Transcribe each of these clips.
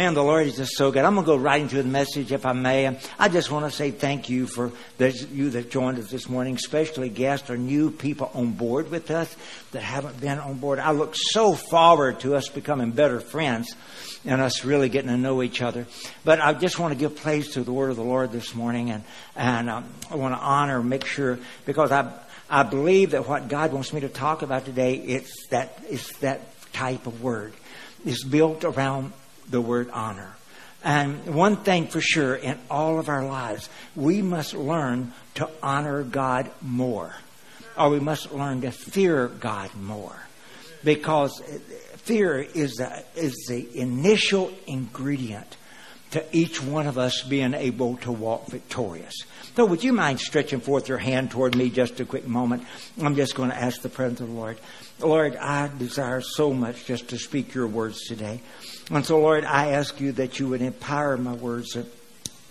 Man, the Lord is just so good. I'm going to go right into the message if I may. I just want to say thank you for those you that joined us this morning, especially guests or new people on board with us that haven't been on board. I look so forward to us becoming better friends and us really getting to know each other. But I just want to give place to the word of the Lord this morning, and and um, I want to honor, make sure because I I believe that what God wants me to talk about today it's that it's that type of word. It's built around the word honor. And one thing for sure in all of our lives, we must learn to honor God more. Or we must learn to fear God more. Because fear is the, is the initial ingredient to each one of us being able to walk victorious. So, would you mind stretching forth your hand toward me just a quick moment? I'm just going to ask the presence of the Lord. Lord, I desire so much just to speak your words today. And so, Lord, I ask you that you would empower my words.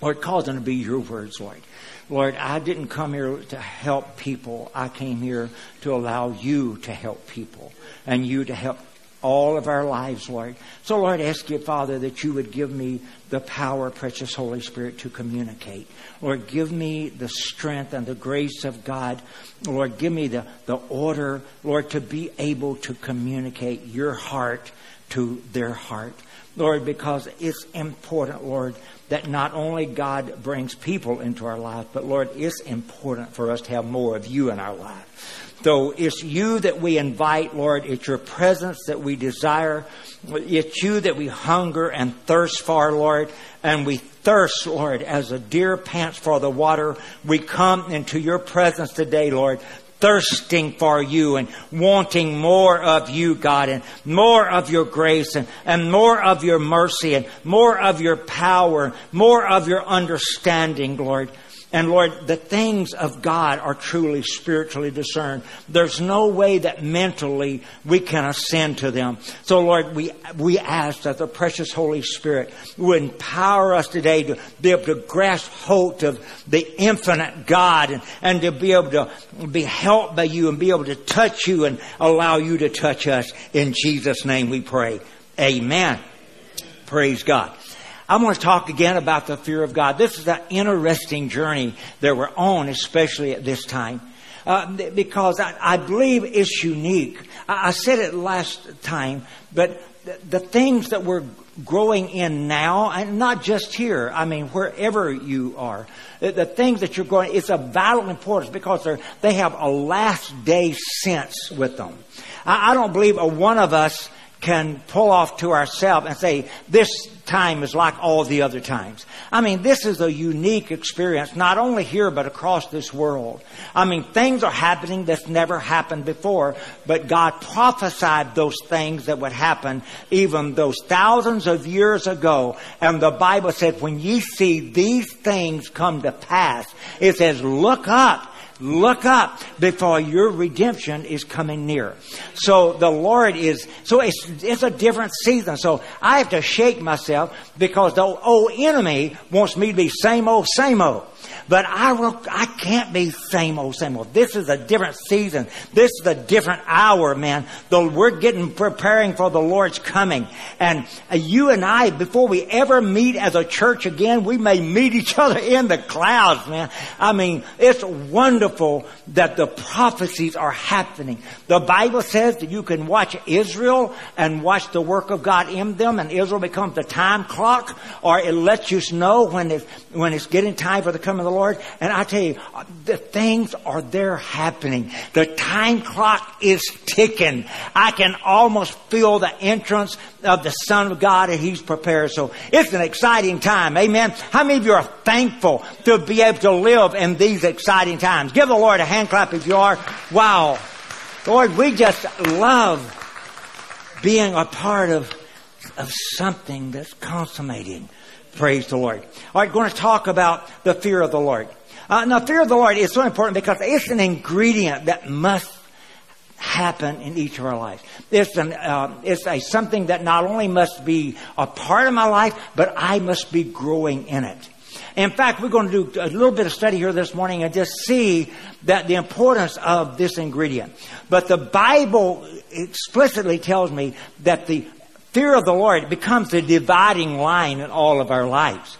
Lord, cause them to be your words, Lord. Lord, I didn't come here to help people. I came here to allow you to help people and you to help all of our lives, Lord. So, Lord, ask you, Father, that you would give me the power, precious Holy Spirit, to communicate. Lord, give me the strength and the grace of God. Lord, give me the, the order, Lord, to be able to communicate your heart to their heart. Lord, because it's important, Lord, that not only God brings people into our life, but Lord, it's important for us to have more of you in our life. So it's you that we invite, Lord. It's your presence that we desire. It's you that we hunger and thirst for, Lord. And we thirst, Lord, as a deer pants for the water. We come into your presence today, Lord, thirsting for you and wanting more of you, God, and more of your grace and, and more of your mercy and more of your power, more of your understanding, Lord. And Lord, the things of God are truly spiritually discerned. There's no way that mentally we can ascend to them. So Lord, we, we ask that the precious Holy Spirit would empower us today to be able to grasp hold of the infinite God and, and to be able to be helped by you and be able to touch you and allow you to touch us. In Jesus' name we pray. Amen. Praise God. I want to talk again about the fear of God. This is an interesting journey that we're on, especially at this time. Uh, because I, I, believe it's unique. I, I, said it last time, but the, things that we're growing in now, and not just here, I mean, wherever you are, the, the things that you're growing, it's of vital importance because they have a last day sense with them. I, I don't believe a one of us can pull off to ourselves and say, this time is like all the other times. I mean, this is a unique experience, not only here, but across this world. I mean, things are happening that's never happened before, but God prophesied those things that would happen even those thousands of years ago. And the Bible said, when ye see these things come to pass, it says, look up Look up before your redemption is coming near. So the Lord is, so it's, it's a different season. So I have to shake myself because the old enemy wants me to be same old, same old. But I will, I can't be same old, same old. This is a different season. This is a different hour, man. The, we're getting preparing for the Lord's coming. And uh, you and I, before we ever meet as a church again, we may meet each other in the clouds, man. I mean, it's wonderful that the prophecies are happening. The Bible says that you can watch Israel and watch the work of God in them and Israel becomes the time clock or it lets you know when it's, when it's getting time for the coming of the Lord. And I tell you, the things are there happening. The time clock is ticking. I can almost feel the entrance of the Son of God and He's prepared. So it's an exciting time. Amen. How many of you are thankful to be able to live in these exciting times? Give the Lord a hand clap if you are. Wow. Lord, we just love being a part of, of something that's consummating. Praise the Lord. All right, going to talk about the fear of the Lord. Uh, now, fear of the Lord is so important because it's an ingredient that must happen in each of our lives. It's, an, uh, it's a, something that not only must be a part of my life, but I must be growing in it. In fact, we're going to do a little bit of study here this morning and just see that the importance of this ingredient. But the Bible explicitly tells me that the fear of the Lord becomes the dividing line in all of our lives.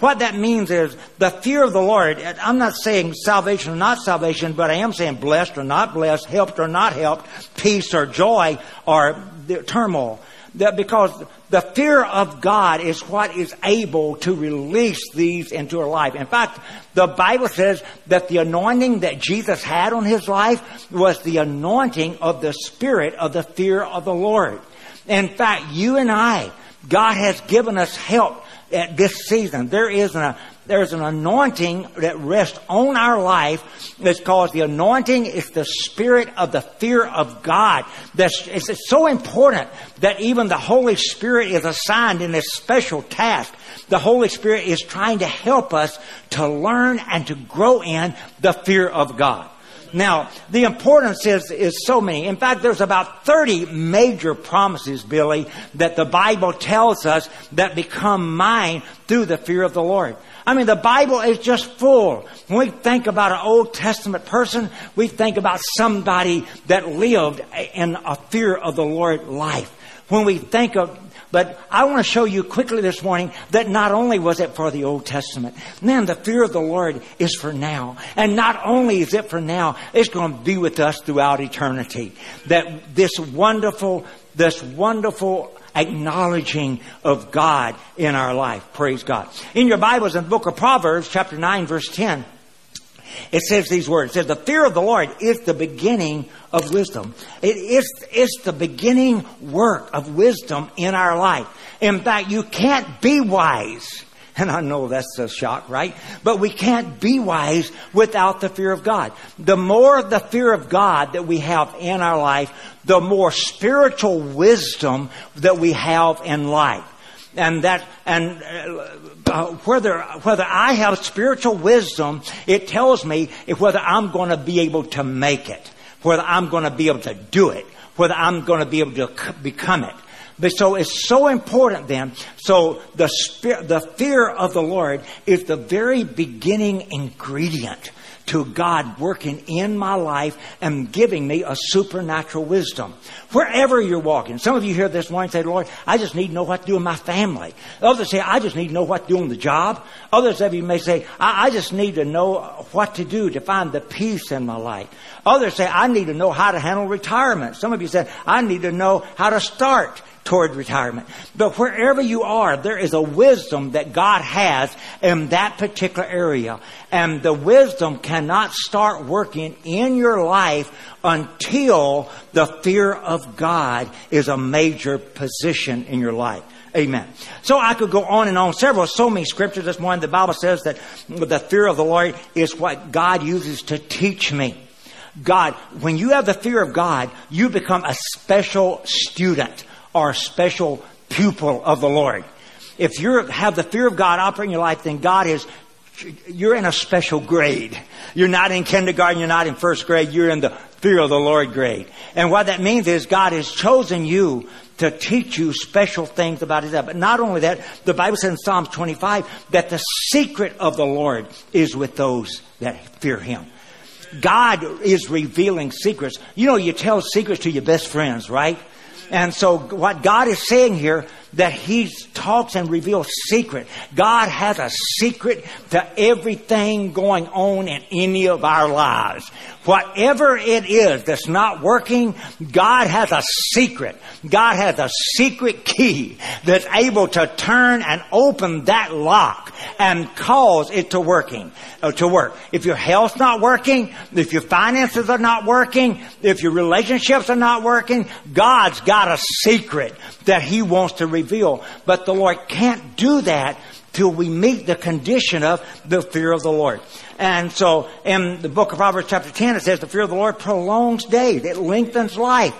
What that means is the fear of the Lord. I'm not saying salvation or not salvation, but I am saying blessed or not blessed, helped or not helped, peace or joy or turmoil. That because the fear of God is what is able to release these into our life. In fact, the Bible says that the anointing that Jesus had on his life was the anointing of the spirit of the fear of the Lord. In fact, you and I, God has given us help at this season. There is an, there's an anointing that rests on our life that's called the anointing is the spirit of the fear of God. That's, it's, it's so important that even the Holy Spirit is assigned in this special task. The Holy Spirit is trying to help us to learn and to grow in the fear of God. Now, the importance is, is so many. In fact, there's about 30 major promises, Billy, that the Bible tells us that become mine through the fear of the Lord. I mean, the Bible is just full. When we think about an Old Testament person, we think about somebody that lived in a fear of the Lord life. When we think of but I want to show you quickly this morning that not only was it for the Old Testament, man, the fear of the Lord is for now. And not only is it for now, it's going to be with us throughout eternity. That this wonderful, this wonderful acknowledging of God in our life. Praise God. In your Bibles in the book of Proverbs, chapter 9, verse 10, it says these words. It says, the fear of the Lord is the beginning of wisdom. It is, it's the beginning work of wisdom in our life. In fact, you can't be wise. And I know that's a shock, right? But we can't be wise without the fear of God. The more the fear of God that we have in our life, the more spiritual wisdom that we have in life and that and uh, whether whether I have spiritual wisdom, it tells me whether I'm going to be able to make it, whether I'm going to be able to do it, whether I'm going to be able to become it. But so it's so important then. So the spirit, the fear of the Lord is the very beginning ingredient to God working in my life and giving me a supernatural wisdom. Wherever you're walking. Some of you here this morning say, Lord, I just need to know what to do in my family. Others say, I just need to know what to do on the job. Others of you may say, I, I just need to know what to do to find the peace in my life. Others say, I need to know how to handle retirement. Some of you said, I need to know how to start toward retirement. But wherever you are, there is a wisdom that God has in that particular area. And the wisdom cannot start working in your life until the fear of God is a major position in your life. Amen. So I could go on and on. Several, so many scriptures this morning. The Bible says that the fear of the Lord is what God uses to teach me. God, when you have the fear of God, you become a special student or special pupil of the Lord. If you have the fear of God operating in your life, then God is, you're in a special grade. You're not in kindergarten, you're not in first grade, you're in the fear of the Lord grade. And what that means is God has chosen you to teach you special things about His But not only that, the Bible says in Psalms 25 that the secret of the Lord is with those that fear Him. God is revealing secrets. You know, you tell secrets to your best friends, right? And so what God is saying here, that He talks and reveals secret. God has a secret to everything going on in any of our lives. Whatever it is that's not working, God has a secret. God has a secret key that's able to turn and open that lock and cause it to working, uh, to work. If your health's not working, if your finances are not working, if your relationships are not working, God's got a secret that He wants to reveal. But the Lord can't do that till we meet the condition of the fear of the Lord. And so in the book of Proverbs chapter 10, it says the fear of the Lord prolongs days. It lengthens life.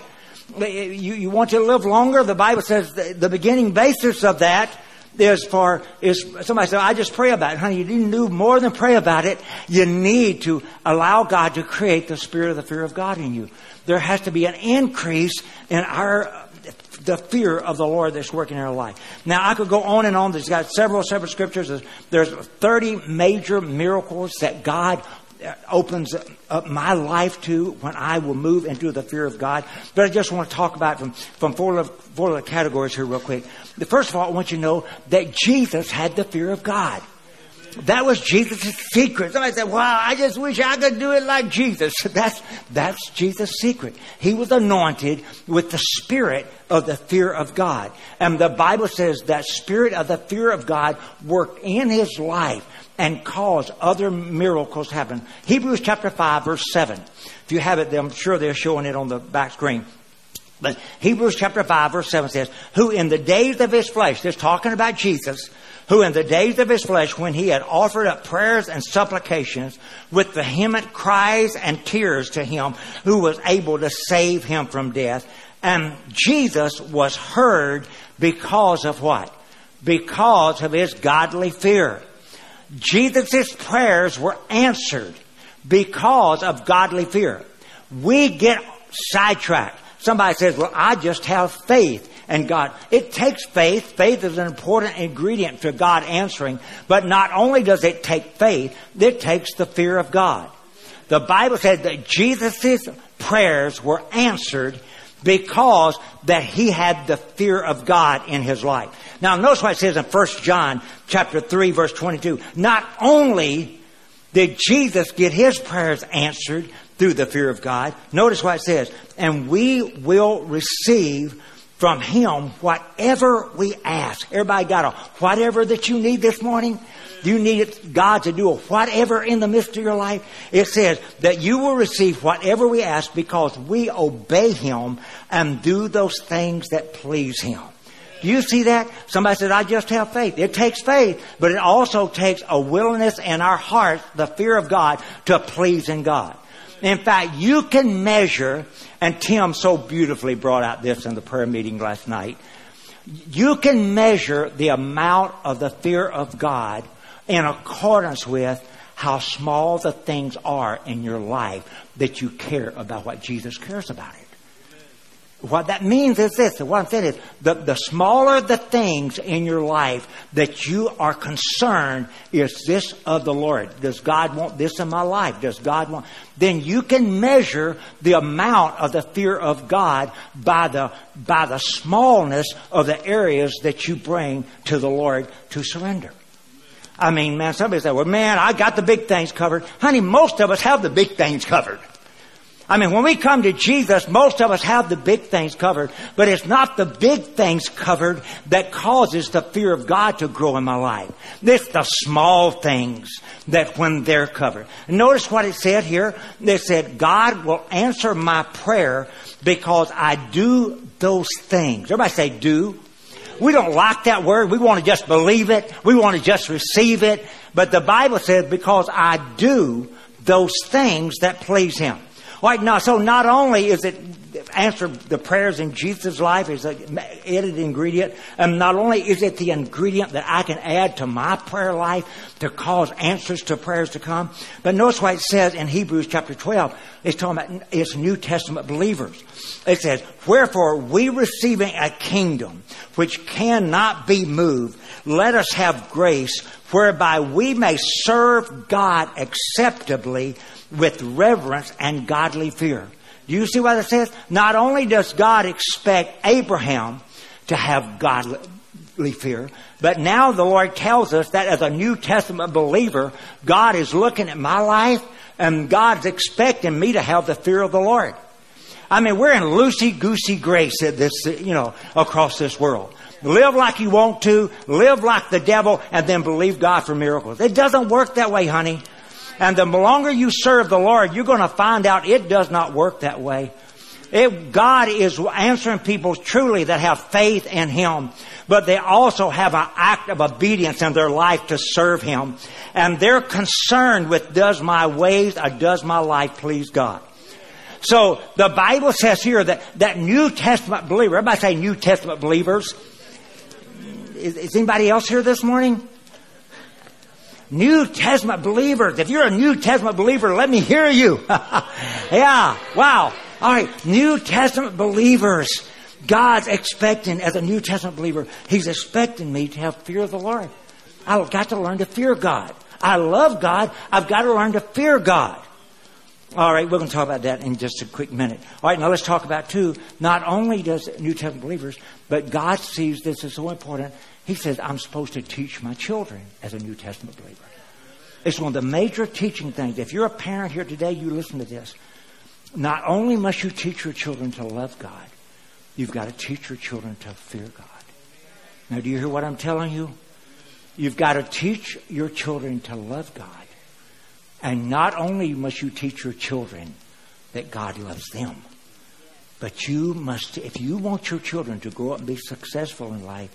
You, you want to live longer? The Bible says the, the beginning basis of that is for, is, somebody said, I just pray about it. Honey, you didn't do more than pray about it. You need to allow God to create the spirit of the fear of God in you. There has to be an increase in our the fear of the Lord that's working in our life. Now, I could go on and on. There's got several, separate scriptures. There's 30 major miracles that God uh, opens up my life to when I will move into the fear of God. But I just want to talk about from, from four, of, four little categories here real quick. First of all, I want you to know that Jesus had the fear of God. That was Jesus' secret. Somebody said, wow, I just wish I could do it like Jesus. That's, that's Jesus' secret. He was anointed with the spirit of the fear of God. And the Bible says that spirit of the fear of God worked in his life and caused other miracles to happen. Hebrews chapter 5 verse 7. If you have it, I'm sure they're showing it on the back screen. But Hebrews chapter 5 verse 7 says, who in the days of his flesh, just talking about Jesus, who in the days of his flesh, when he had offered up prayers and supplications with vehement cries and tears to him who was able to save him from death, and Jesus was heard because of what? Because of his godly fear. Jesus' prayers were answered because of godly fear. We get sidetracked. Somebody says, well, I just have faith and God. It takes faith. Faith is an important ingredient to God answering. But not only does it take faith, it takes the fear of God. The Bible said that Jesus' prayers were answered because that he had the fear of God in his life. Now notice what it says in 1 John chapter 3 verse 22. Not only did Jesus get his prayers answered through the fear of God, notice what it says, and we will receive from Him whatever we ask. Everybody got a whatever that you need this morning? You need God to do a whatever in the midst of your life? It says that you will receive whatever we ask because we obey Him and do those things that please Him. Do you see that? Somebody said, I just have faith. It takes faith, but it also takes a willingness in our hearts, the fear of God, to please in God. In fact, you can measure, and Tim so beautifully brought out this in the prayer meeting last night. You can measure the amount of the fear of God in accordance with how small the things are in your life that you care about what Jesus cares about. What that means is this. What I'm saying is the, the smaller the things in your life that you are concerned is this of the Lord. Does God want this in my life? Does God want, then you can measure the amount of the fear of God by the, by the smallness of the areas that you bring to the Lord to surrender. I mean, man, somebody said, well, man, I got the big things covered. Honey, most of us have the big things covered. I mean, when we come to Jesus, most of us have the big things covered, but it's not the big things covered that causes the fear of God to grow in my life. It's the small things that when they're covered. notice what it said here. It said, God will answer my prayer because I do those things. Everybody say do. We don't like that word. We want to just believe it. We want to just receive it. But the Bible says, because I do those things that please Him. Right now, so not only is it answer the prayers in Jesus' life is an added ingredient, and not only is it the ingredient that I can add to my prayer life to cause answers to prayers to come, but notice what it says in Hebrews chapter 12. It's talking about it's New Testament believers. It says, Wherefore we receiving a kingdom which cannot be moved, let us have grace whereby we may serve God acceptably with reverence and godly fear. Do you see what it says? Not only does God expect Abraham to have godly fear, but now the Lord tells us that as a New Testament believer, God is looking at my life and God's expecting me to have the fear of the Lord. I mean, we're in loosey goosey grace at this, you know, across this world. Live like you want to, live like the devil, and then believe God for miracles. It doesn't work that way, honey. And the longer you serve the Lord, you're going to find out it does not work that way. It, God is answering people truly that have faith in Him, but they also have an act of obedience in their life to serve Him. And they're concerned with does my ways or does my life please God? So the Bible says here that, that New Testament believer, everybody say New Testament believers. Is, is anybody else here this morning? New Testament believers. If you're a New Testament believer, let me hear you. yeah. Wow. All right. New Testament believers. God's expecting, as a New Testament believer, He's expecting me to have fear of the Lord. I've got to learn to fear God. I love God, I've got to learn to fear God. All right, we're going to talk about that in just a quick minute. All right, now let's talk about two. Not only does New Testament believers, but God sees this as so important. He says, I'm supposed to teach my children as a New Testament believer. It's one of the major teaching things. If you're a parent here today, you listen to this. Not only must you teach your children to love God, you've got to teach your children to fear God. Now, do you hear what I'm telling you? You've got to teach your children to love God. And not only must you teach your children that God loves them, but you must, if you want your children to grow up and be successful in life,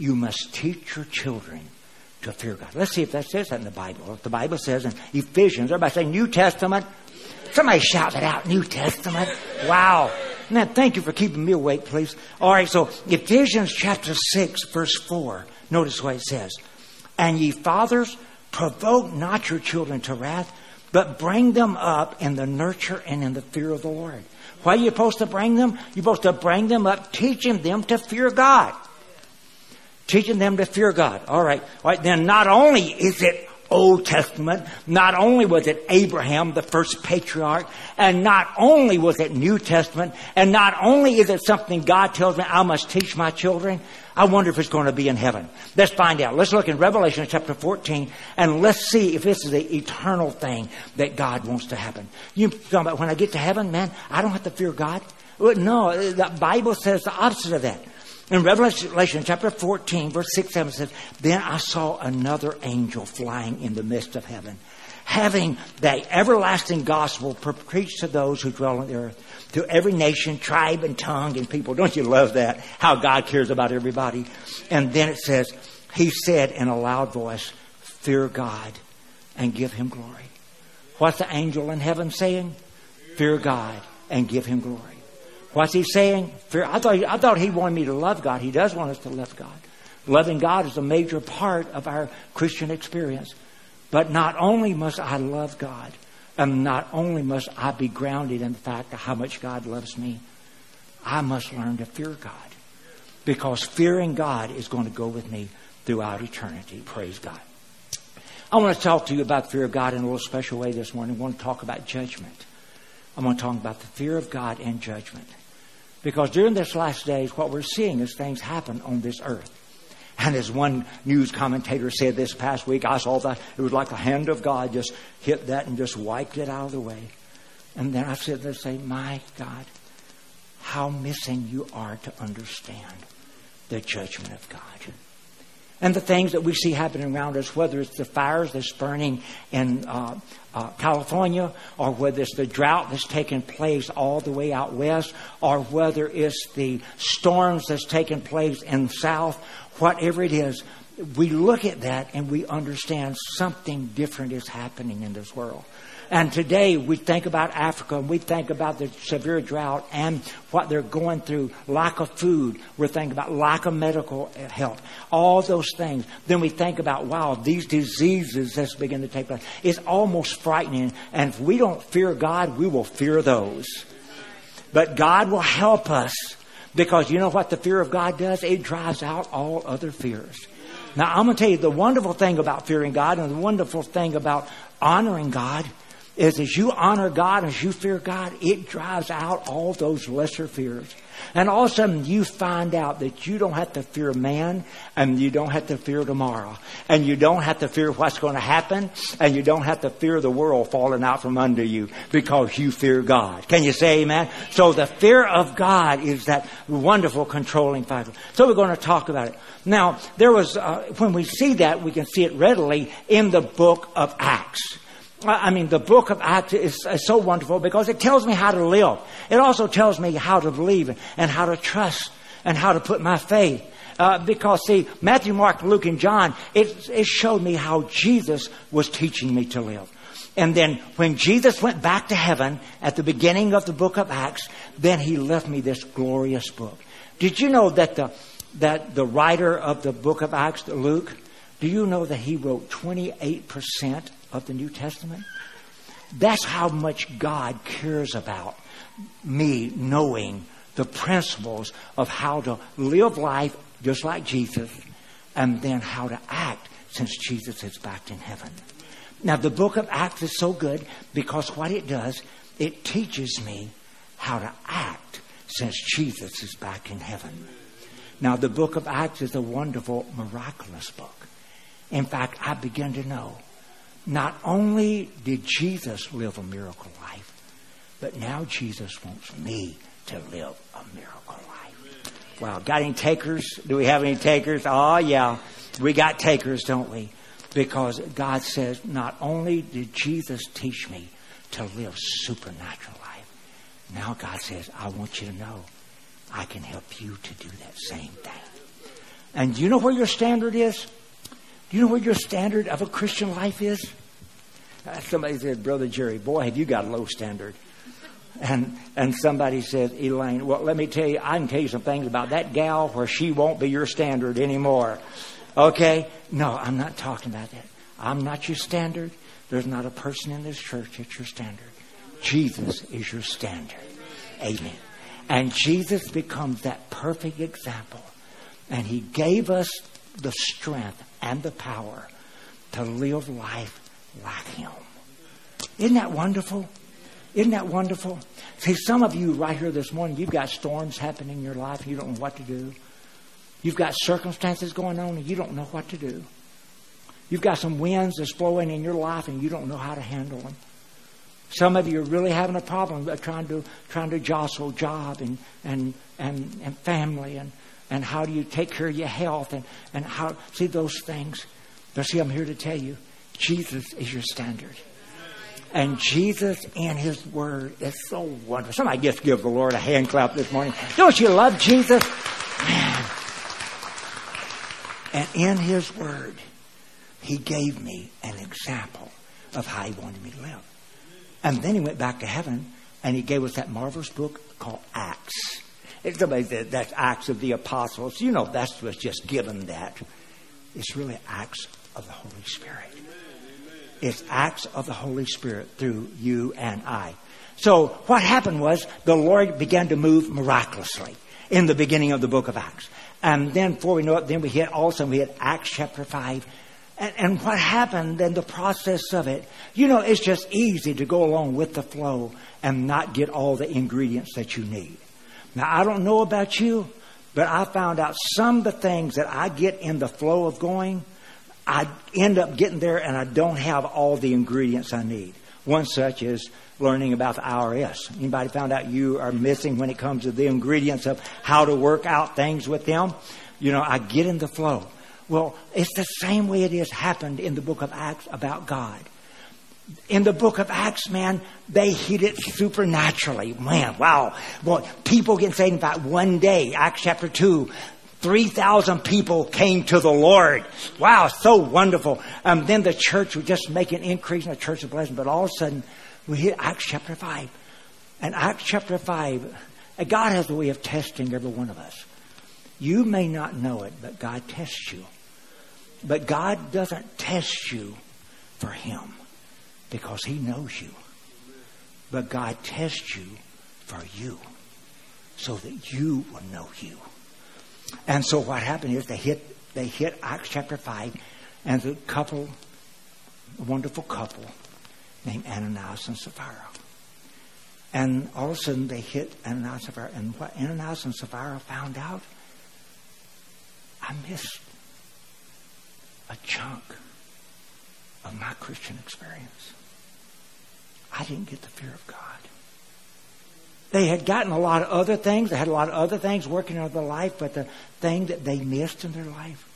you must teach your children to fear God. Let's see if that says that in the Bible. If the Bible says in Ephesians, everybody say New Testament. Somebody shout that out, New Testament. Wow. Now, thank you for keeping me awake, please. All right, so Ephesians chapter 6, verse 4. Notice what it says. And ye fathers, provoke not your children to wrath, but bring them up in the nurture and in the fear of the Lord. Why are you supposed to bring them? You're supposed to bring them up, teaching them to fear God. Teaching them to fear God. All right. All right. Then not only is it Old Testament. Not only was it Abraham, the first patriarch, and not only was it New Testament, and not only is it something God tells me I must teach my children, I wonder if it's going to be in heaven. Let's find out. Let's look in Revelation chapter 14 and let's see if this is the eternal thing that God wants to happen. You talking about when I get to heaven, man, I don't have to fear God. No, the Bible says the opposite of that. In Revelation chapter 14, verse 6 7 says, Then I saw another angel flying in the midst of heaven, having the everlasting gospel preached to those who dwell on the earth, to every nation, tribe, and tongue and people. Don't you love that? How God cares about everybody. And then it says, He said in a loud voice, Fear God and give Him glory. What's the angel in heaven saying? Fear God and give Him glory. What's he saying? I thought, I thought he wanted me to love God. He does want us to love God. Loving God is a major part of our Christian experience. But not only must I love God, and not only must I be grounded in the fact of how much God loves me, I must learn to fear God. Because fearing God is going to go with me throughout eternity. Praise God. I want to talk to you about fear of God in a little special way this morning. I want to talk about judgment. I want to talk about the fear of God and judgment. Because during this last days, what we're seeing is things happen on this earth. And as one news commentator said this past week, I saw that it was like the hand of God just hit that and just wiped it out of the way. And then I said there, say, My God, how missing you are to understand the judgment of God and the things that we see happening around us, whether it's the fires that's burning in uh, uh, California, or whether it's the drought that's taking place all the way out west, or whether it's the storms that's taking place in the south, whatever it is, we look at that and we understand something different is happening in this world. And today we think about Africa and we think about the severe drought and what they're going through, lack of food. We're thinking about lack of medical help, all those things. Then we think about, wow, these diseases that's beginning to take place. It's almost frightening. And if we don't fear God, we will fear those. But God will help us because you know what the fear of God does? It drives out all other fears. Now, I'm going to tell you the wonderful thing about fearing God and the wonderful thing about honoring God is as you honor God, as you fear God, it drives out all those lesser fears. And all of a sudden you find out that you don't have to fear man and you don't have to fear tomorrow. And you don't have to fear what's going to happen and you don't have to fear the world falling out from under you because you fear God. Can you say amen? So the fear of God is that wonderful controlling factor. So we're going to talk about it. Now, there was, uh, when we see that, we can see it readily in the book of Acts. I mean, the book of Acts is, is, so wonderful because it tells me how to live. It also tells me how to believe and how to trust and how to put my faith. Uh, because see, Matthew, Mark, Luke, and John, it, it showed me how Jesus was teaching me to live. And then when Jesus went back to heaven at the beginning of the book of Acts, then he left me this glorious book. Did you know that the, that the writer of the book of Acts, Luke, do you know that he wrote 28% of the New Testament. That's how much God cares about me knowing the principles of how to live life just like Jesus and then how to act since Jesus is back in heaven. Now, the book of Acts is so good because what it does, it teaches me how to act since Jesus is back in heaven. Now, the book of Acts is a wonderful, miraculous book. In fact, I begin to know not only did Jesus live a miracle life, but now Jesus wants me to live a miracle life. Wow. Got any takers? Do we have any takers? Oh, yeah. We got takers, don't we? Because God says, not only did Jesus teach me to live supernatural life, now God says, I want you to know I can help you to do that same thing. And do you know where your standard is? Do you know where your standard of a Christian life is? Somebody said, Brother Jerry, boy, have you got a low standard. And and somebody said, Elaine, well, let me tell you, I can tell you some things about that gal where she won't be your standard anymore. Okay? No, I'm not talking about that. I'm not your standard. There's not a person in this church that's your standard. Jesus is your standard. Amen. And Jesus becomes that perfect example. And he gave us the strength and the power to live life like him. Isn't that wonderful? Isn't that wonderful? See, some of you right here this morning, you've got storms happening in your life you don't know what to do. You've got circumstances going on and you don't know what to do. You've got some winds that's blowing in your life and you don't know how to handle them. Some of you are really having a problem trying to trying to jostle job and and and, and family and and how do you take care of your health and, and how see those things. But see, I'm here to tell you, Jesus is your standard. And Jesus and His Word is so wonderful. Somebody just give the Lord a hand clap this morning. Don't you love Jesus? Man. And in His Word, He gave me an example of how He wanted me to live. And then He went back to heaven and He gave us that marvelous book called Acts. Somebody said that's Acts of the Apostles. You know, that's was just given that. It's really Acts of the Holy Spirit. It's acts of the Holy Spirit through you and I. So what happened was the Lord began to move miraculously in the beginning of the book of Acts. And then before we know it, then we hit also we hit Acts chapter five. And, and what happened in the process of it, you know, it's just easy to go along with the flow and not get all the ingredients that you need. Now I don't know about you, but I found out some of the things that I get in the flow of going I end up getting there and I don't have all the ingredients I need. One such is learning about the IRS. Anybody found out you are missing when it comes to the ingredients of how to work out things with them? You know, I get in the flow. Well, it's the same way it has happened in the book of Acts about God. In the book of Acts, man, they hit it supernaturally. Man, wow. Well, people get saved in fact one day, Acts chapter 2, 3,000 people came to the Lord. Wow, so wonderful. Um, then the church would just make an increase in the church of blessing. But all of a sudden, we hit Acts chapter 5. And Acts chapter 5, God has a way of testing every one of us. You may not know it, but God tests you. But God doesn't test you for Him because He knows you. But God tests you for you so that you will know you. And so what happened is they hit they hit Acts chapter five, and the couple, a wonderful couple, named Ananias and Sapphira. And all of a sudden they hit Ananias and Sapphira, and what Ananias and Sapphira found out, I missed a chunk of my Christian experience. I didn't get the fear of God. They had gotten a lot of other things. They had a lot of other things working in their life, but the thing that they missed in their life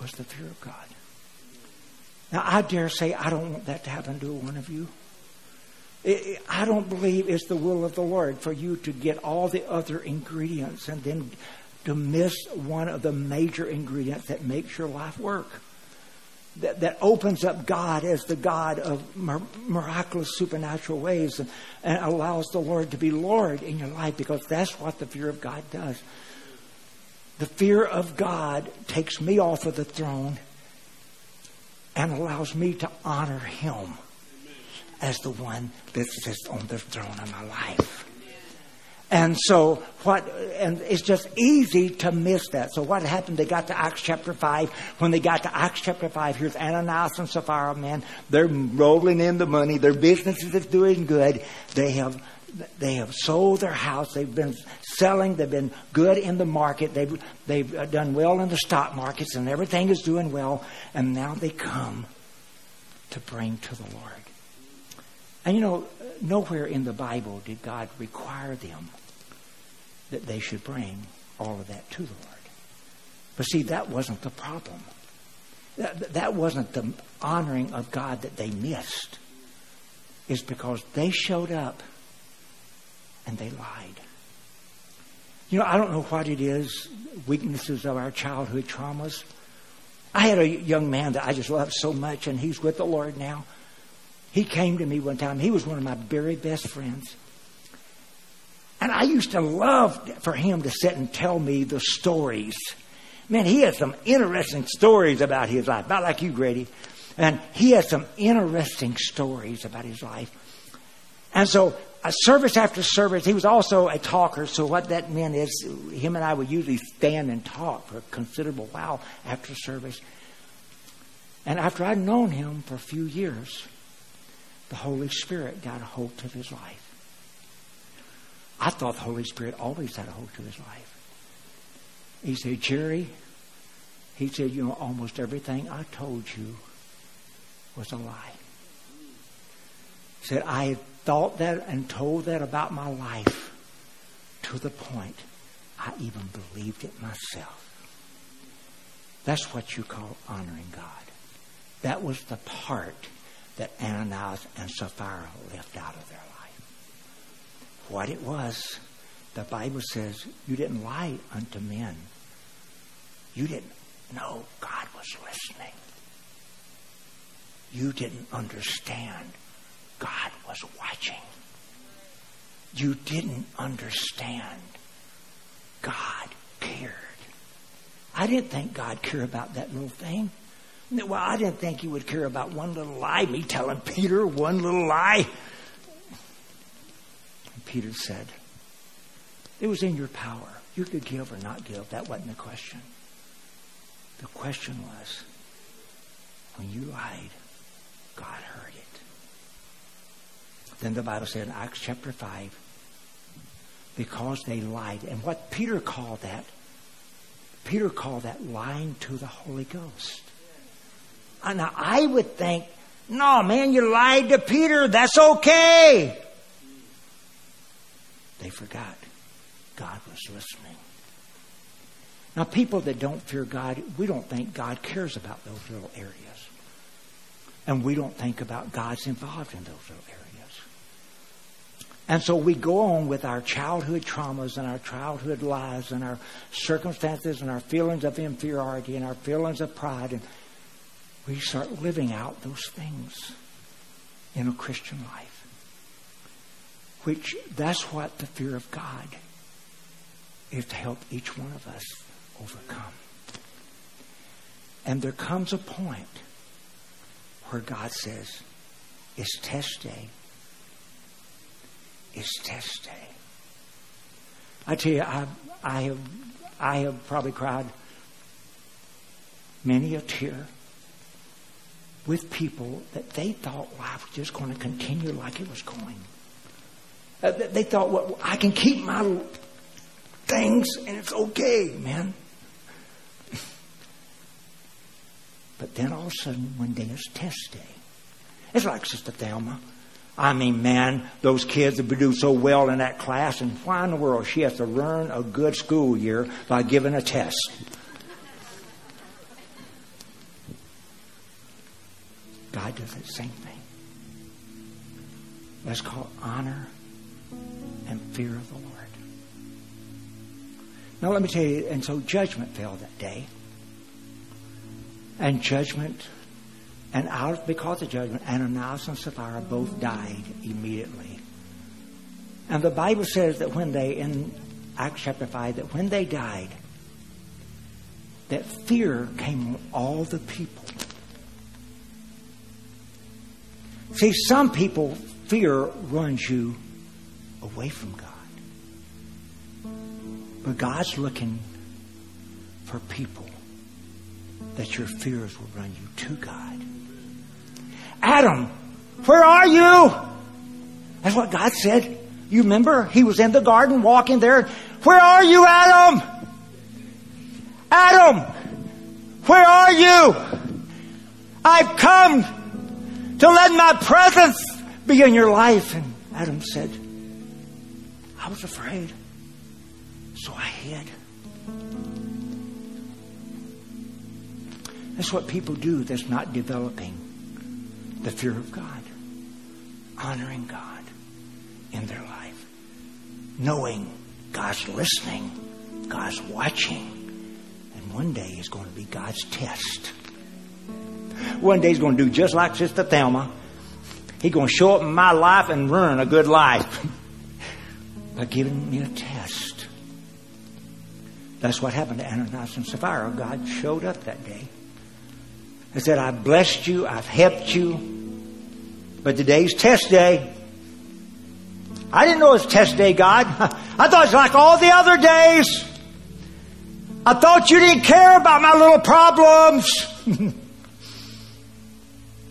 was the fear of God. Now, I dare say I don't want that to happen to one of you. I don't believe it's the will of the Lord for you to get all the other ingredients and then to miss one of the major ingredients that makes your life work that, that opens up God as the God of miraculous supernatural ways and, and allows the Lord to be Lord in your life because that's what the fear of God does. The fear of God takes me off of the throne and allows me to honor Him as the one that sits on the throne of my life. And so what and it's just easy to miss that. So what happened? They got to Acts chapter five. When they got to Acts chapter five, here's Ananias and Sapphira, man. They're rolling in the money. Their business is doing good. They have they have sold their house. They've been selling. They've been good in the market. They've they've done well in the stock markets, and everything is doing well. And now they come to bring to the Lord. And you know, nowhere in the Bible did God require them that they should bring all of that to the Lord. But see, that wasn't the problem. That, that wasn't the honoring of God that they missed. Is because they showed up and they lied. You know, I don't know what it is, weaknesses of our childhood traumas. I had a young man that I just loved so much, and he's with the Lord now. He came to me one time. He was one of my very best friends. And I used to love for him to sit and tell me the stories. Man, he had some interesting stories about his life, not like you, Grady. And he had some interesting stories about his life. And so, a service after service, he was also a talker. So, what that meant is, him and I would usually stand and talk for a considerable while after service. And after I'd known him for a few years, the Holy Spirit got a hold of his life. I thought the Holy Spirit always had a hold to his life. He said, Jerry, he said, you know, almost everything I told you was a lie. He said, I had thought that and told that about my life to the point I even believed it myself. That's what you call honoring God. That was the part that Ananias and Sapphira left out of their life what it was. The Bible says you didn't lie unto men. You didn't know God was listening. You didn't understand God was watching. You didn't understand God cared. I didn't think God cared about that little thing. Well, I didn't think he would care about one little lie, me telling Peter one little lie. Peter said. It was in your power. You could give or not give. That wasn't the question. The question was, when you lied, God heard it. Then the Bible said in Acts chapter 5, because they lied. And what Peter called that, Peter called that lying to the Holy Ghost. Now, I would think, no, man, you lied to Peter. That's okay. They forgot God was listening. Now, people that don't fear God, we don't think God cares about those little areas. And we don't think about God's involved in those little areas. And so we go on with our childhood traumas and our childhood lies and our circumstances and our feelings of inferiority and our feelings of pride. And we start living out those things in a Christian life which that's what the fear of God is to help each one of us overcome. And there comes a point where God says, It's test day. It's test day. I tell you, I, I have I have probably cried many a tear with people that they thought life was just going to continue like it was going. Uh, they thought, well, I can keep my things and it's okay, man. But then all of a sudden, one day is test day. It's like Sister Thelma. I mean, man, those kids have do so well in that class, and why in the world she has to learn a good school year by giving a test? God does the same thing. That's called honor fear of the Lord. Now, let me tell you, and so judgment fell that day. And judgment, and out because of judgment, Ananias and Sapphira both died immediately. And the Bible says that when they, in Acts chapter 5, that when they died, that fear came on all the people. See, some people, fear runs you away from God. But God's looking for people that your fears will run you to God. Adam, where are you? That's what God said. You remember? He was in the garden walking there. Where are you, Adam? Adam, where are you? I've come to let my presence be in your life. And Adam said, I was afraid, so I hid. That's what people do that's not developing the fear of God, honoring God in their life, knowing God's listening, God's watching, and one day is going to be God's test. One day he's going to do just like Sister Thelma. He's going to show up in my life and ruin a good life by giving me a test. That's what happened to Ananias and Sapphira. God showed up that day. He said, I've blessed you, I've helped you, but today's test day. I didn't know it was test day, God. I thought it was like all the other days. I thought you didn't care about my little problems.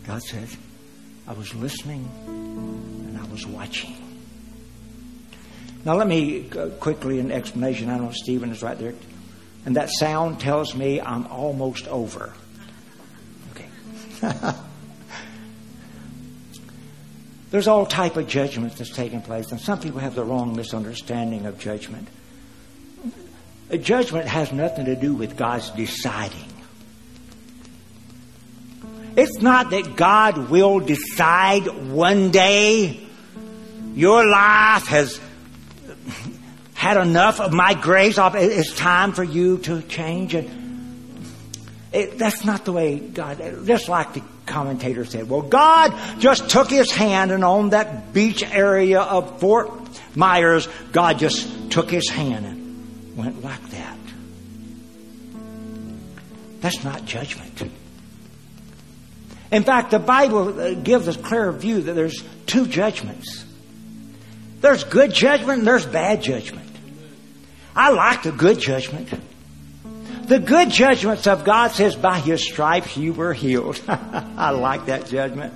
God said, I was listening and I was watching. Now, let me uh, quickly, an explanation. I know Stephen is right there. And that sound tells me I'm almost over. Okay. There's all type of judgment that's taking place, and some people have the wrong misunderstanding of judgment. A judgment has nothing to do with God's deciding. It's not that God will decide one day your life has had enough of my grace. It's time for you to change. And it, that's not the way God, just like the commentator said. Well, God just took his hand and on that beach area of Fort Myers, God just took his hand and went like that. That's not judgment. In fact, the Bible uh, gives us clear view that there's two judgments. There's good judgment and there's bad judgment. I like the good judgment. The good judgments of God says, by his stripes you were healed. I like that judgment.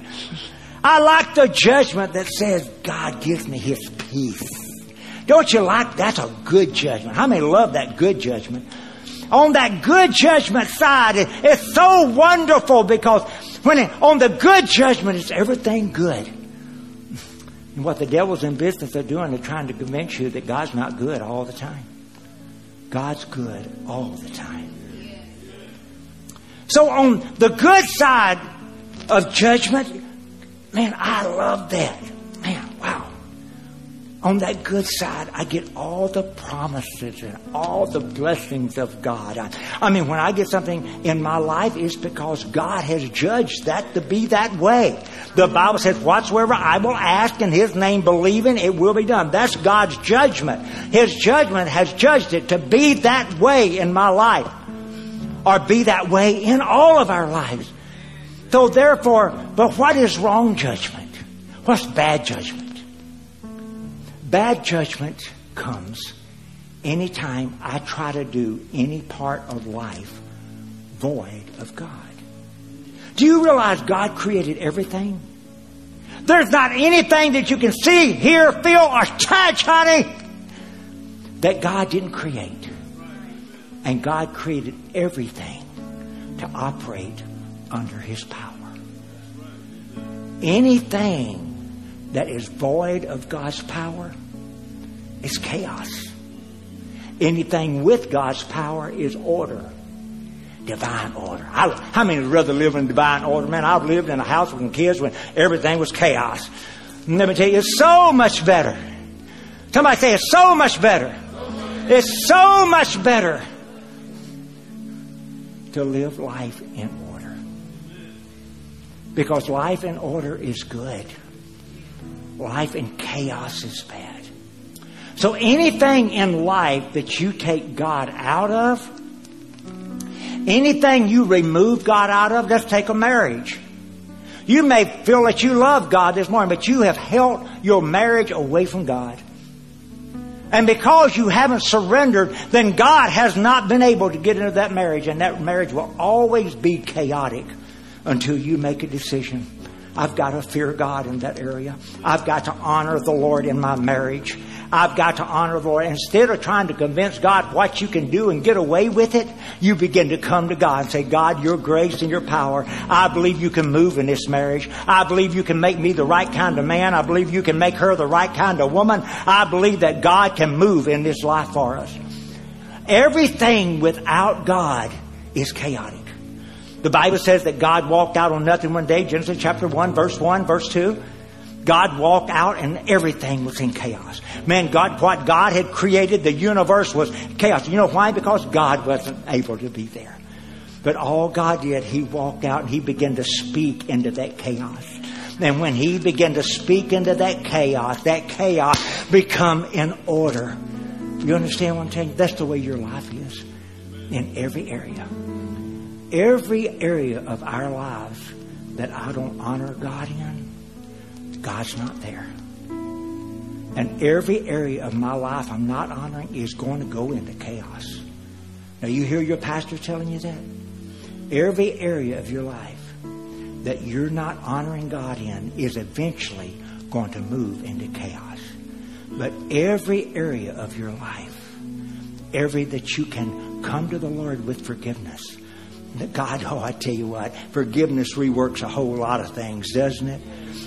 I like the judgment that says, God gives me his peace. Don't you like that's a good judgment? How many love that good judgment? On that good judgment side, it's so wonderful because when it, on the good judgment, it's everything good. And what the devil's in business of doing, they're trying to convince you that God's not good all the time. God's good all the time. So on the good side of judgment, man, I love that. Man, wow. On that good side, I get all the promises and all the blessings of God. I, I mean, when I get something in my life, it's because God has judged that to be that way. The Bible says, whatsoever I will ask in His name, believing, it will be done. That's God's judgment. His judgment has judged it to be that way in my life. Or be that way in all of our lives. So therefore, but what is wrong judgment? What's bad judgment? Bad judgment comes anytime I try to do any part of life void of God. Do you realize God created everything? There's not anything that you can see, hear, feel, or touch, honey, that God didn't create. And God created everything to operate under His power. Anything that is void of God's power is chaos. Anything with God's power is order. Divine order. I, how many would rather live in divine order? Man, I've lived in a house with kids when everything was chaos. Let me tell you, it's so much better. Somebody say it's so much better. It's so much better to live life in order. Because life in order is good. Life in chaos is bad. So anything in life that you take God out of, anything you remove God out of, let's take a marriage. You may feel that you love God this morning, but you have held your marriage away from God. And because you haven't surrendered, then God has not been able to get into that marriage, and that marriage will always be chaotic until you make a decision. I've got to fear God in that area. I've got to honor the Lord in my marriage. I've got to honor the Lord. Instead of trying to convince God what you can do and get away with it, you begin to come to God and say, God, your grace and your power, I believe you can move in this marriage. I believe you can make me the right kind of man. I believe you can make her the right kind of woman. I believe that God can move in this life for us. Everything without God is chaotic. The Bible says that God walked out on nothing one day, Genesis chapter 1, verse 1, verse 2. God walked out and everything was in chaos. Man, God, what God had created, the universe was chaos. You know why? Because God wasn't able to be there. But all God did, He walked out and He began to speak into that chaos. And when He began to speak into that chaos, that chaos become in order. You understand what I'm you? That's the way your life is in every area. Every area of our lives that I don't honor God in, God's not there. And every area of my life I'm not honoring is going to go into chaos. Now, you hear your pastor telling you that? Every area of your life that you're not honoring God in is eventually going to move into chaos. But every area of your life, every that you can come to the Lord with forgiveness, God, oh, I tell you what, forgiveness reworks a whole lot of things, doesn't it?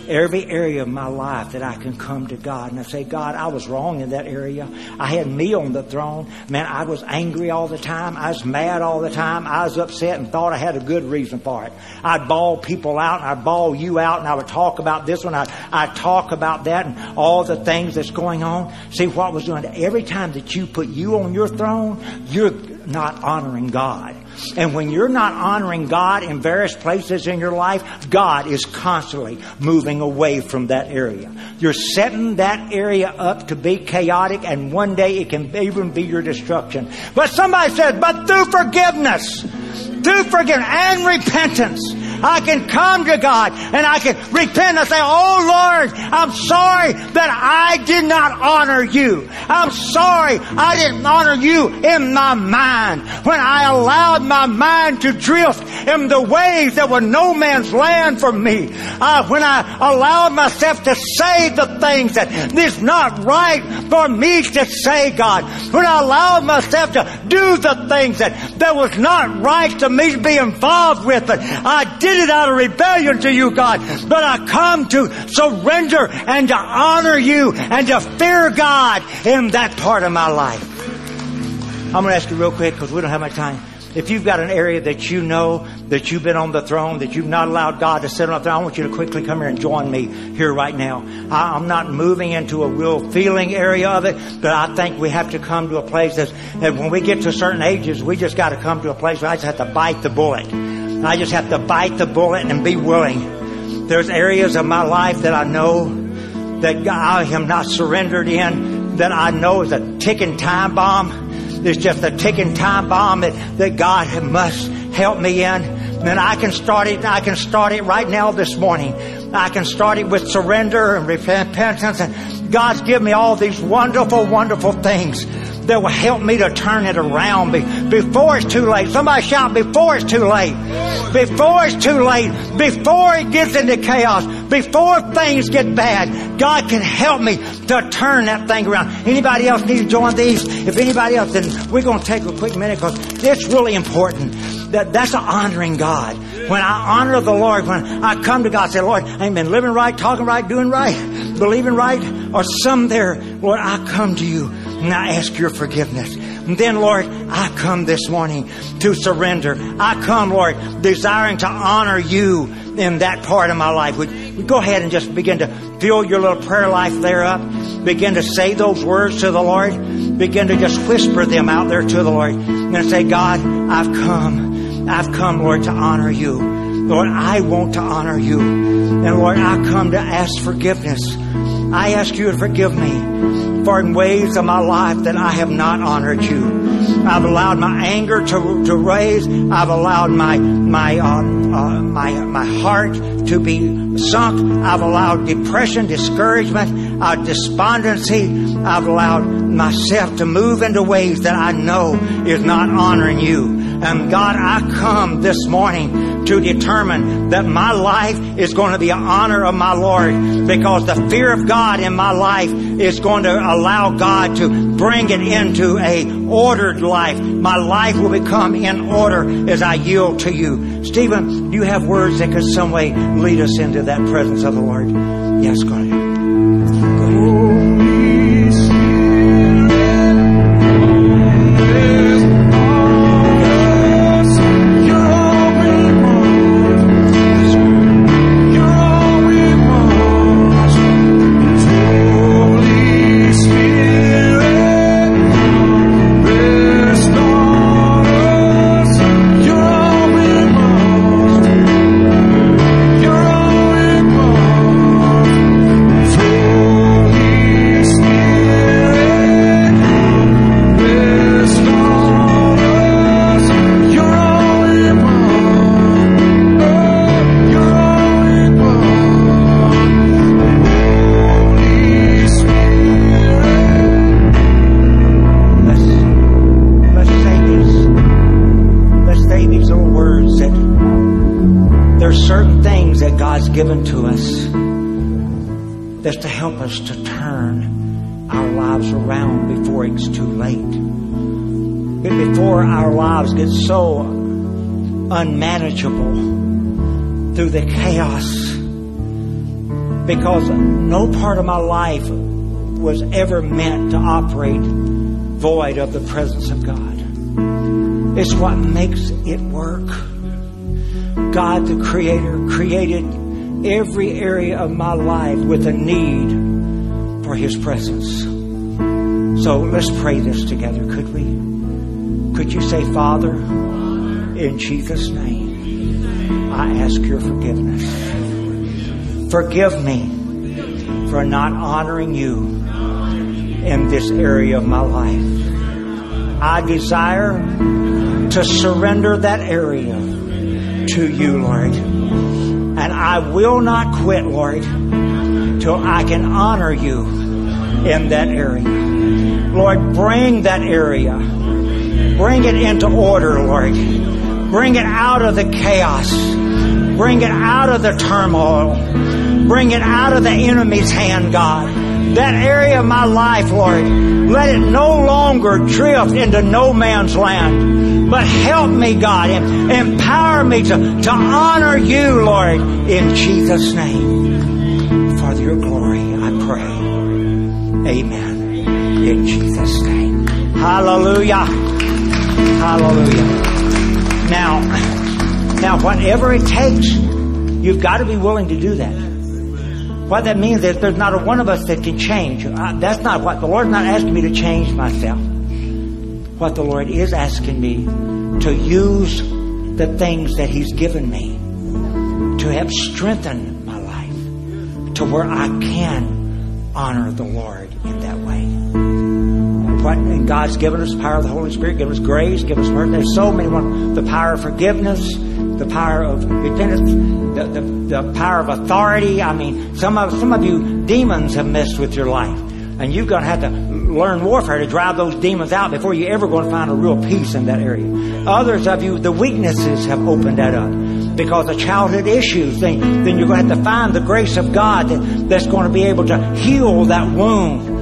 every area of my life that I can come to God and I say, God, I was wrong in that area. I had me on the throne. Man, I was angry all the time. I was mad all the time. I was upset and thought I had a good reason for it. I'd bawl people out and I'd bawl you out and I would talk about this one. I'd, I'd talk about that and all the things that's going on. See what was doing. Every time that you put you on your throne, you're not honoring God. And when you're not honoring God in various places in your life, God is constantly moving away from that area. You're setting that area up to be chaotic, and one day it can even be your destruction. But somebody says, but through forgiveness, through forgiveness and repentance, I can come to God and I can repent and say, Oh Lord, I'm sorry that I did not honor you. I'm sorry I didn't honor you in my mind when I allowed my mind to drift in the ways that were no man's land for me. Uh, when I allowed myself to say the things that is not right for me to say, God. When I allowed myself to do the things that, that was not right to me to be involved with, it. I did did it out of rebellion to you, God. But I come to surrender and to honor you and to fear God in that part of my life. I'm going to ask you real quick because we don't have much time. If you've got an area that you know that you've been on the throne, that you've not allowed God to sit on the throne, I want you to quickly come here and join me here right now. I, am not moving into a real feeling area of it, but I think we have to come to a place that, that when we get to certain ages, we just got to come to a place where I just have to bite the bullet. I just have to bite the bullet and be willing. There's areas of my life that I know that I am not surrendered in, that I know is a ticking time bomb. There's just a ticking time bomb that, that God must help me in. And I can start it, I can start it right now this morning. I can start it with surrender and repentance. And God's given me all these wonderful, wonderful things that will help me to turn it around before it's too late. Somebody shout, before it's too late. Before it's too late. Before it gets into chaos. Before things get bad. God can help me to turn that thing around. Anybody else need to join these? If anybody else, then we're going to take a quick minute because it's really important. That, that's honoring God. When I honor the Lord, when I come to God and say, Lord, I ain't been living right, talking right, doing right, believing right, or some there, Lord, I come to you and I ask your forgiveness. And then, Lord, I come this morning to surrender. I come, Lord, desiring to honor you in that part of my life. Would go ahead and just begin to fill your little prayer life there up? Begin to say those words to the Lord. Begin to just whisper them out there to the Lord. And say, God, I've come. I've come, Lord, to honor you. Lord, I want to honor you. And Lord, I come to ask forgiveness. I ask you to forgive me for in ways of my life that I have not honored you. I've allowed my anger to, to raise. I've allowed my my uh, uh, my my heart to be sunk. I've allowed depression, discouragement, uh, despondency. I've allowed myself to move into ways that I know is not honoring you. And God, I come this morning to determine that my life is going to be an honor of my Lord because the fear of God in my life is going to allow God to bring it into a ordered life. My life will become in order as I yield to you. Stephen, do you have words that could some way lead us into that presence of the Lord. Yes, go unmanageable through the chaos. Because no part of my life was ever meant to operate void of the presence of God. It's what makes it work. God, the Creator, created every area of my life with a need for His presence. So let's pray this together, could we? Could you say, Father, in Jesus' name, I ask your forgiveness. Forgive me for not honoring you in this area of my life. I desire to surrender that area to you, Lord. And I will not quit, Lord, till I can honor you in that area. Lord, bring that area. Bring it into order, Lord. Bring it out of the chaos. Bring it out of the turmoil. Bring it out of the enemy's hand, God that area of my life, Lord. Let it no longer drift into no man's land. But help me, God, and empower me to, to honor you, Lord, in Jesus' name. For your glory, I pray. Amen. In Jesus' name. Hallelujah. Hallelujah. Now, now, whatever it takes, you've got to be willing to do that. What that means is there's not a one of us that can change. I, that's not what the Lord's not asking me to change myself. What the Lord is asking me to use the things that He's given me to help strengthen my life to where I can honor the Lord in that way. And God's given us the power of the Holy Spirit, given us grace, given us mercy. There's so many. The power of forgiveness, the power of repentance, the, the, the power of authority. I mean, some of some of you demons have messed with your life, and you're going to have to learn warfare to drive those demons out before you're ever going to find a real peace in that area. Others of you, the weaknesses have opened that up because of childhood issues. Then, then you're going to have to find the grace of God that, that's going to be able to heal that wound.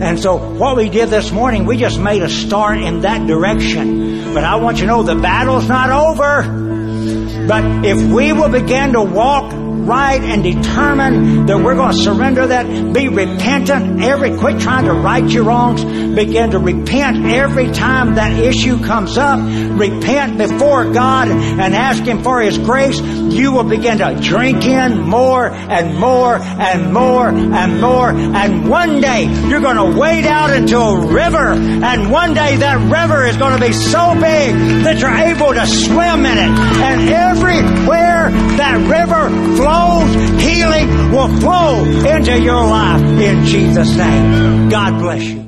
And so what we did this morning, we just made a start in that direction. But I want you to know the battle's not over. But if we will begin to walk right and determine that we're going to surrender that, be repentant. Every, quit trying to right your wrongs, begin to repent every time that issue comes up, repent before God and ask Him for His grace, you will begin to drink in more and more and more and more. And one day you're going to wade out into a river. And one day that river is going to be so big that you're able to swim in it. And everywhere that river flows, healing will flow into your life in Jesus' name. God bless you.